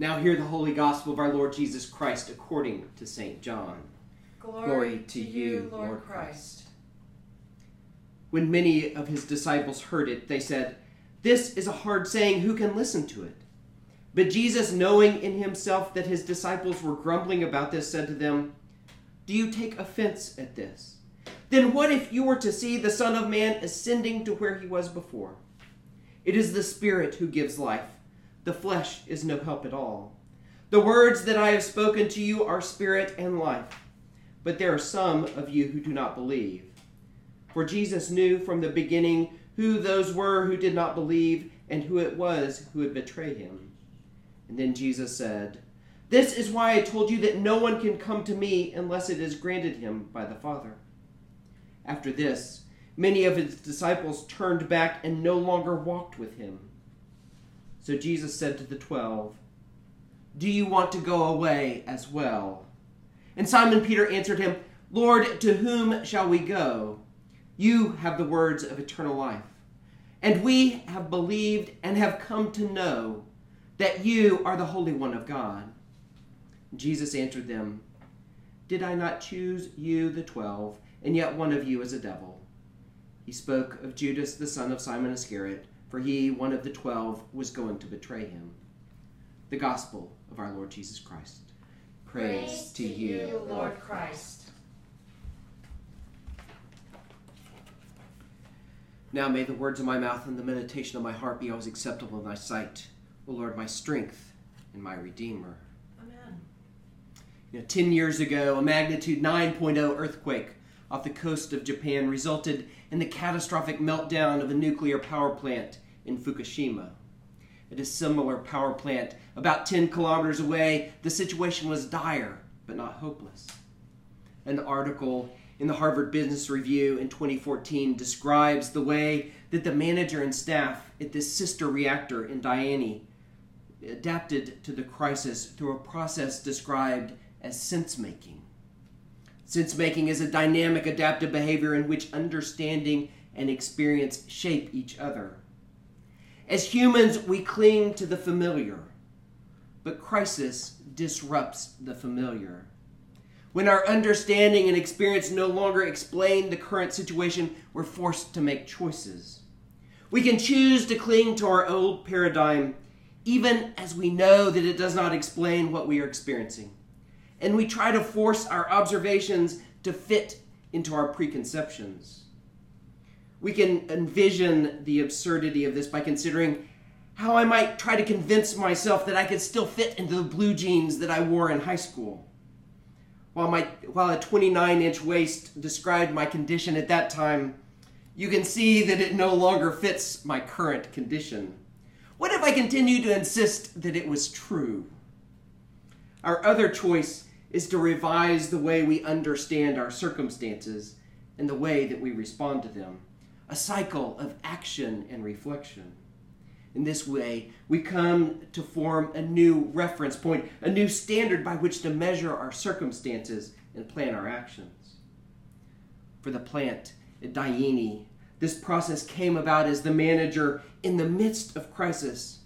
Now hear the holy gospel of our Lord Jesus Christ according to St. John. Glory, Glory to you, Lord Christ. When many of his disciples heard it, they said, This is a hard saying, who can listen to it? But Jesus, knowing in himself that his disciples were grumbling about this, said to them, Do you take offense at this? Then what if you were to see the Son of Man ascending to where he was before? It is the Spirit who gives life the flesh is no help at all. The words that I have spoken to you are spirit and life, but there are some of you who do not believe. For Jesus knew from the beginning who those were who did not believe and who it was who would betray him. And then Jesus said, This is why I told you that no one can come to me unless it is granted him by the Father. After this, many of his disciples turned back and no longer walked with him. So Jesus said to the twelve, Do you want to go away as well? And Simon Peter answered him, Lord, to whom shall we go? You have the words of eternal life. And we have believed and have come to know that you are the Holy One of God. Jesus answered them, Did I not choose you, the twelve, and yet one of you is a devil? He spoke of Judas, the son of Simon Iscariot for he, one of the twelve, was going to betray him. The Gospel of our Lord Jesus Christ. Praise, Praise to you, Lord Christ. Now may the words of my mouth and the meditation of my heart be always acceptable in thy sight, O Lord, my strength and my Redeemer. Amen. You know, ten years ago, a magnitude 9.0 earthquake off the coast of Japan resulted in the catastrophic meltdown of a nuclear power plant in Fukushima. At a similar power plant about 10 kilometers away, the situation was dire but not hopeless. An article in the Harvard Business Review in 2014 describes the way that the manager and staff at this sister reactor in Daini adapted to the crisis through a process described as sense making. Sense making is a dynamic adaptive behavior in which understanding and experience shape each other. As humans, we cling to the familiar, but crisis disrupts the familiar. When our understanding and experience no longer explain the current situation, we're forced to make choices. We can choose to cling to our old paradigm, even as we know that it does not explain what we are experiencing and we try to force our observations to fit into our preconceptions. We can envision the absurdity of this by considering how I might try to convince myself that I could still fit into the blue jeans that I wore in high school. While, my, while a 29 inch waist described my condition at that time, you can see that it no longer fits my current condition. What if I continue to insist that it was true? Our other choice is to revise the way we understand our circumstances and the way that we respond to them. A cycle of action and reflection. In this way, we come to form a new reference point, a new standard by which to measure our circumstances and plan our actions. For the plant at Daini, this process came about as the manager, in the midst of crisis,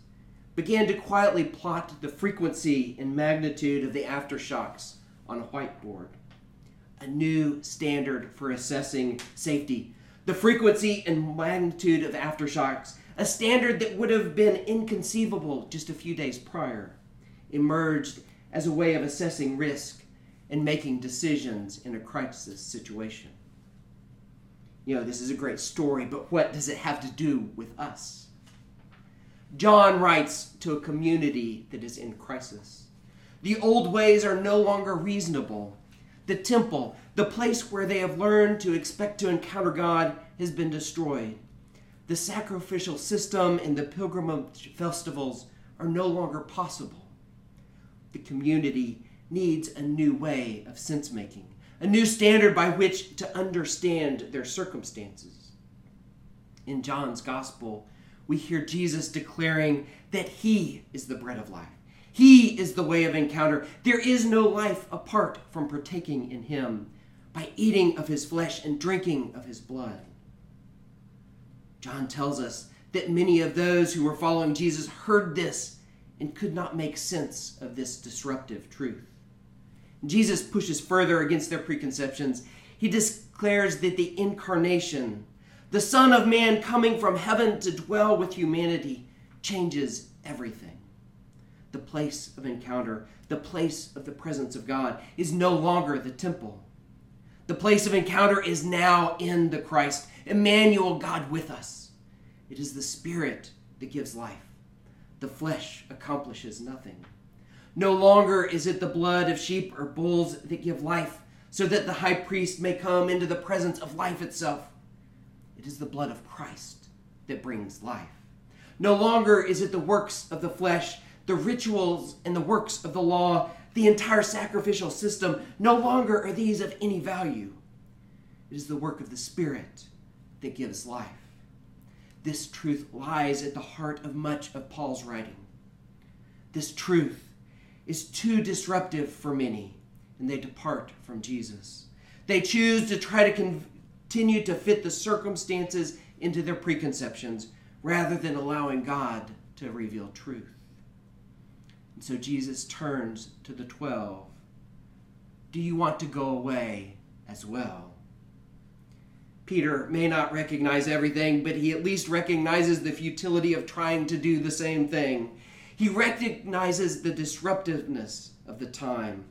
began to quietly plot the frequency and magnitude of the aftershocks on a whiteboard. A new standard for assessing safety. The frequency and magnitude of aftershocks, a standard that would have been inconceivable just a few days prior, emerged as a way of assessing risk and making decisions in a crisis situation. You know, this is a great story, but what does it have to do with us? John writes to a community that is in crisis. The old ways are no longer reasonable. The temple, the place where they have learned to expect to encounter God, has been destroyed. The sacrificial system and the pilgrimage festivals are no longer possible. The community needs a new way of sense making, a new standard by which to understand their circumstances. In John's gospel, we hear Jesus declaring that He is the bread of life. He is the way of encounter. There is no life apart from partaking in Him by eating of His flesh and drinking of His blood. John tells us that many of those who were following Jesus heard this and could not make sense of this disruptive truth. Jesus pushes further against their preconceptions. He declares that the incarnation, the Son of Man coming from heaven to dwell with humanity, changes everything. The place of encounter, the place of the presence of God, is no longer the temple. The place of encounter is now in the Christ, Emmanuel, God with us. It is the Spirit that gives life. The flesh accomplishes nothing. No longer is it the blood of sheep or bulls that give life, so that the high priest may come into the presence of life itself. It is the blood of Christ that brings life. No longer is it the works of the flesh, the rituals and the works of the law, the entire sacrificial system. No longer are these of any value. It is the work of the Spirit that gives life. This truth lies at the heart of much of Paul's writing. This truth is too disruptive for many, and they depart from Jesus. They choose to try to continue to fit the circumstances into their preconceptions rather than allowing God to reveal truth. And so Jesus turns to the twelve. Do you want to go away as well? Peter may not recognize everything, but he at least recognizes the futility of trying to do the same thing. He recognizes the disruptiveness of the time,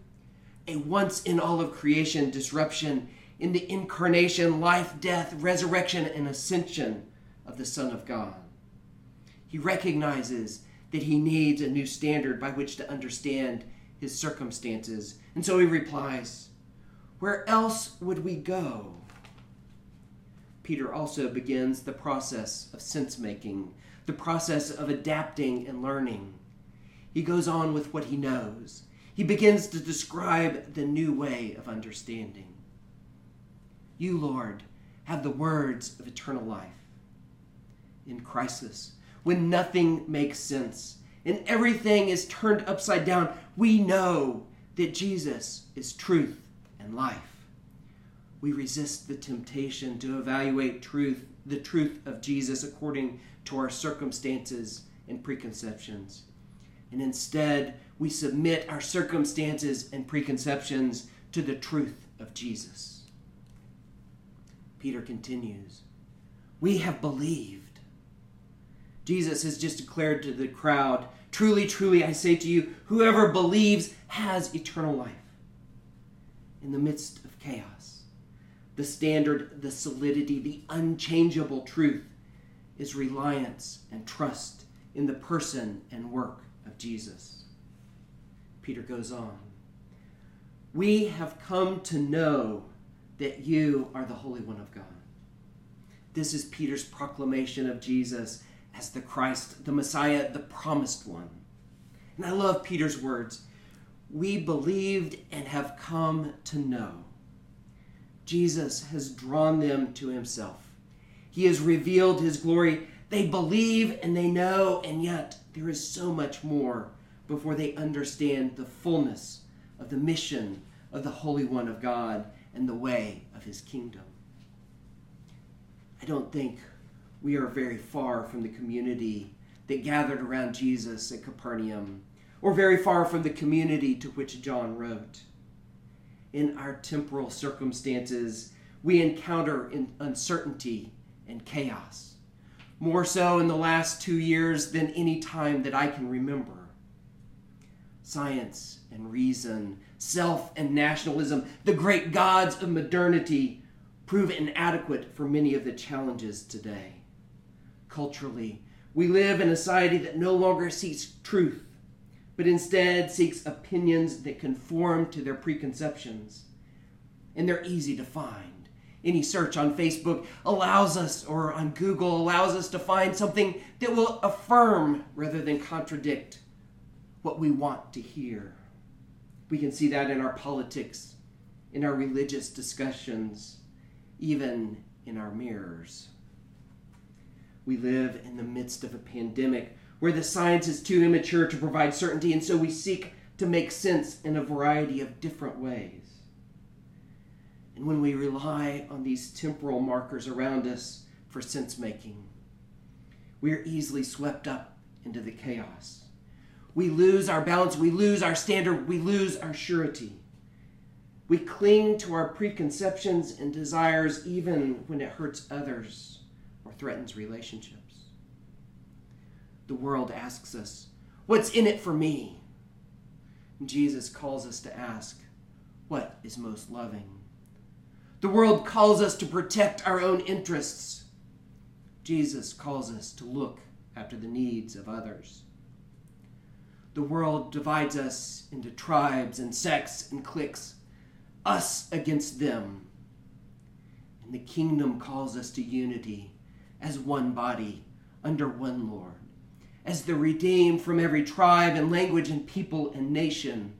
a once in all of creation disruption in the incarnation, life, death, resurrection, and ascension of the Son of God. He recognizes that he needs a new standard by which to understand his circumstances. And so he replies, Where else would we go? Peter also begins the process of sense making, the process of adapting and learning. He goes on with what he knows. He begins to describe the new way of understanding. You, Lord, have the words of eternal life. In crisis, when nothing makes sense and everything is turned upside down, we know that Jesus is truth and life we resist the temptation to evaluate truth, the truth of Jesus according to our circumstances and preconceptions. And instead, we submit our circumstances and preconceptions to the truth of Jesus. Peter continues We have believed. Jesus has just declared to the crowd Truly, truly, I say to you, whoever believes has eternal life. In the midst of chaos, the standard, the solidity, the unchangeable truth is reliance and trust in the person and work of Jesus. Peter goes on. We have come to know that you are the Holy One of God. This is Peter's proclamation of Jesus as the Christ, the Messiah, the promised one. And I love Peter's words. We believed and have come to know. Jesus has drawn them to himself. He has revealed his glory. They believe and they know, and yet there is so much more before they understand the fullness of the mission of the Holy One of God and the way of his kingdom. I don't think we are very far from the community that gathered around Jesus at Capernaum, or very far from the community to which John wrote in our temporal circumstances, we encounter uncertainty and chaos. More so in the last two years than any time that I can remember. Science and reason, self and nationalism, the great gods of modernity, prove inadequate for many of the challenges today. Culturally, we live in a society that no longer seeks truth but instead seeks opinions that conform to their preconceptions. And they're easy to find. Any search on Facebook allows us, or on Google, allows us to find something that will affirm rather than contradict what we want to hear. We can see that in our politics, in our religious discussions, even in our mirrors. We live in the midst of a pandemic where the science is too immature to provide certainty, and so we seek to make sense in a variety of different ways. And when we rely on these temporal markers around us for sense making, we are easily swept up into the chaos. We lose our balance, we lose our standard, we lose our surety. We cling to our preconceptions and desires even when it hurts others or threatens relationships. The world asks us, What's in it for me? And Jesus calls us to ask, What is most loving? The world calls us to protect our own interests. Jesus calls us to look after the needs of others. The world divides us into tribes and sects and cliques, us against them. And the kingdom calls us to unity as one body under one Lord, as the redeemed from every tribe and language and people and nation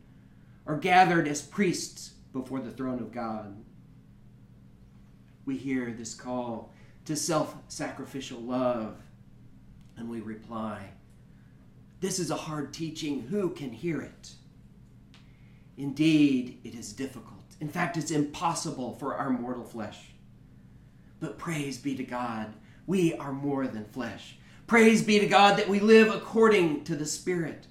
are gathered as priests before the throne of God. We hear this call to self sacrificial love, and we reply, This is a hard teaching. Who can hear it? Indeed, it is difficult. In fact, it's impossible for our mortal flesh. But praise be to God, we are more than flesh. Praise be to God that we live according to the Spirit.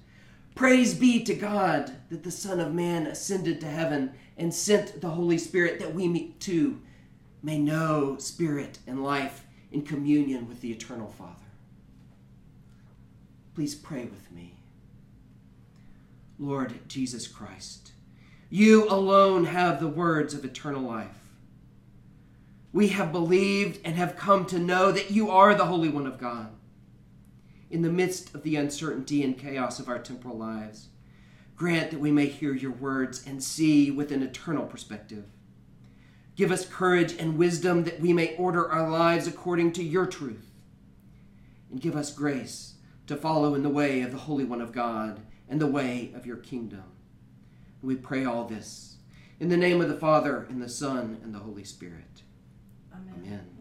Praise be to God that the Son of Man ascended to heaven and sent the Holy Spirit that we too may know spirit and life in communion with the eternal Father. Please pray with me. Lord Jesus Christ, you alone have the words of eternal life. We have believed and have come to know that you are the Holy One of God. In the midst of the uncertainty and chaos of our temporal lives, grant that we may hear your words and see with an eternal perspective. Give us courage and wisdom that we may order our lives according to your truth. And give us grace to follow in the way of the Holy One of God and the way of your kingdom. And we pray all this in the name of the Father, and the Son, and the Holy Spirit. Amen. Amen.